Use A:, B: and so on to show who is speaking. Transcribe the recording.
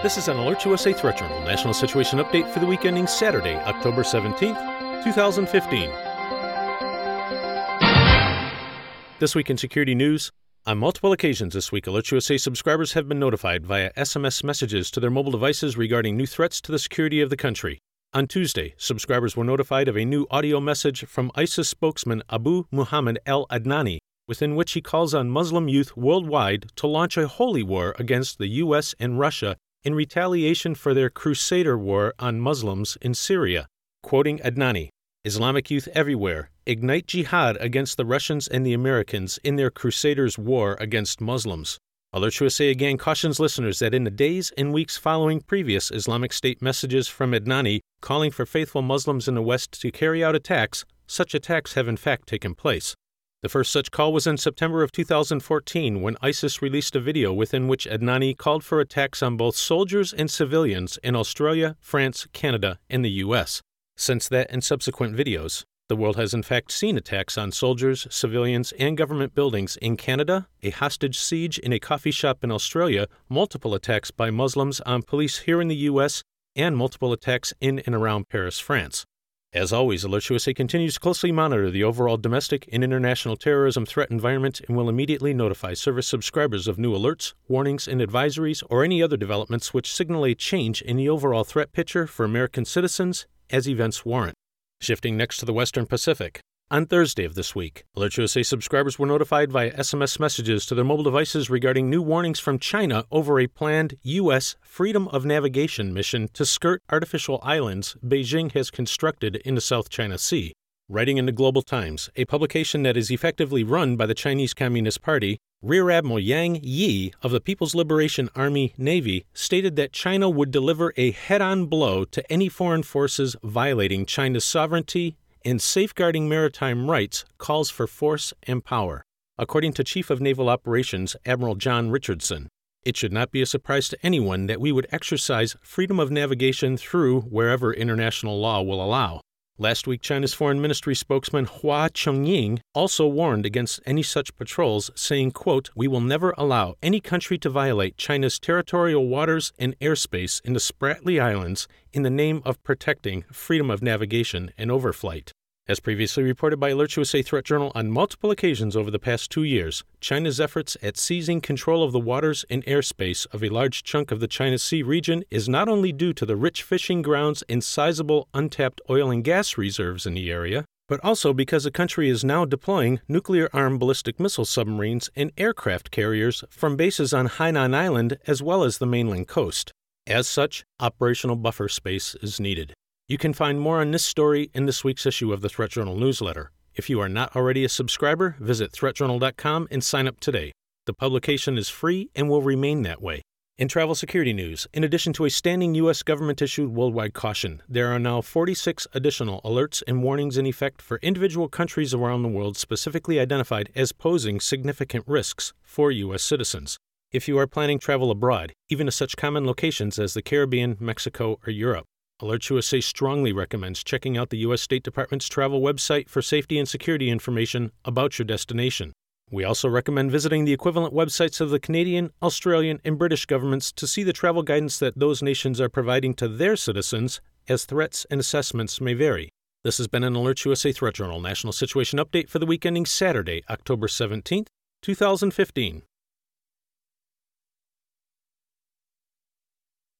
A: This is an Alert USA Threat Journal National Situation Update for the week ending Saturday, October 17th, 2015. This week in security news, on multiple occasions this week, Alert USA subscribers have been notified via SMS messages to their mobile devices regarding new threats to the security of the country. On Tuesday, subscribers were notified of a new audio message from ISIS spokesman Abu Muhammad al Adnani, within which he calls on Muslim youth worldwide to launch a holy war against the U.S. and Russia in retaliation for their crusader war on Muslims in Syria. Quoting Adnani Islamic youth everywhere, ignite jihad against the Russians and the Americans in their crusaders' war against Muslims. Alert USA again cautions listeners that in the days and weeks following previous Islamic State messages from Adnani calling for faithful Muslims in the West to carry out attacks, such attacks have in fact taken place. The first such call was in September of 2014 when ISIS released a video within which Adnani called for attacks on both soldiers and civilians in Australia, France, Canada, and the US. Since that and subsequent videos, the world has in fact seen attacks on soldiers, civilians, and government buildings in Canada, a hostage siege in a coffee shop in Australia, multiple attacks by Muslims on police here in the US, and multiple attacks in and around Paris, France. As always, Alert USA continues to closely monitor the overall domestic and international terrorism threat environment and will immediately notify service subscribers of new alerts, warnings, and advisories or any other developments which signal a change in the overall threat picture for American citizens as events warrant. Shifting next to the Western Pacific. On Thursday of this week, Alert USA subscribers were notified via SMS messages to their mobile devices regarding new warnings from China over a planned U.S. Freedom of Navigation mission to skirt artificial islands Beijing has constructed in the South China Sea. Writing in the Global Times, a publication that is effectively run by the Chinese Communist Party, Rear Admiral Yang Yi of the People's Liberation Army Navy stated that China would deliver a head on blow to any foreign forces violating China's sovereignty and safeguarding maritime rights calls for force and power. According to Chief of Naval Operations Admiral John Richardson, it should not be a surprise to anyone that we would exercise freedom of navigation through wherever international law will allow. Last week, China's Foreign Ministry spokesman Hua Chunying also warned against any such patrols, saying, quote, We will never allow any country to violate China's territorial waters and airspace in the Spratly Islands in the name of protecting freedom of navigation and overflight. As previously reported by Alert USA Threat Journal on multiple occasions over the past two years, China's efforts at seizing control of the waters and airspace of a large chunk of the China Sea region is not only due to the rich fishing grounds and sizable untapped oil and gas reserves in the area, but also because the country is now deploying nuclear armed ballistic missile submarines and aircraft carriers from bases on Hainan Island as well as the mainland coast. As such, operational buffer space is needed. You can find more on this story in this week's issue of the Threat Journal newsletter. If you are not already a subscriber, visit threatjournal.com and sign up today. The publication is free and will remain that way. In travel security news, in addition to a standing U.S. government issued worldwide caution, there are now 46 additional alerts and warnings in effect for individual countries around the world specifically identified as posing significant risks for U.S. citizens. If you are planning travel abroad, even to such common locations as the Caribbean, Mexico, or Europe, Alert USA strongly recommends checking out the U.S. State Department's travel website for safety and security information about your destination. We also recommend visiting the equivalent websites of the Canadian, Australian, and British governments to see the travel guidance that those nations are providing to their citizens, as threats and assessments may vary. This has been an Alert USA Threat Journal National Situation Update for the week ending Saturday, October 17th, 2015.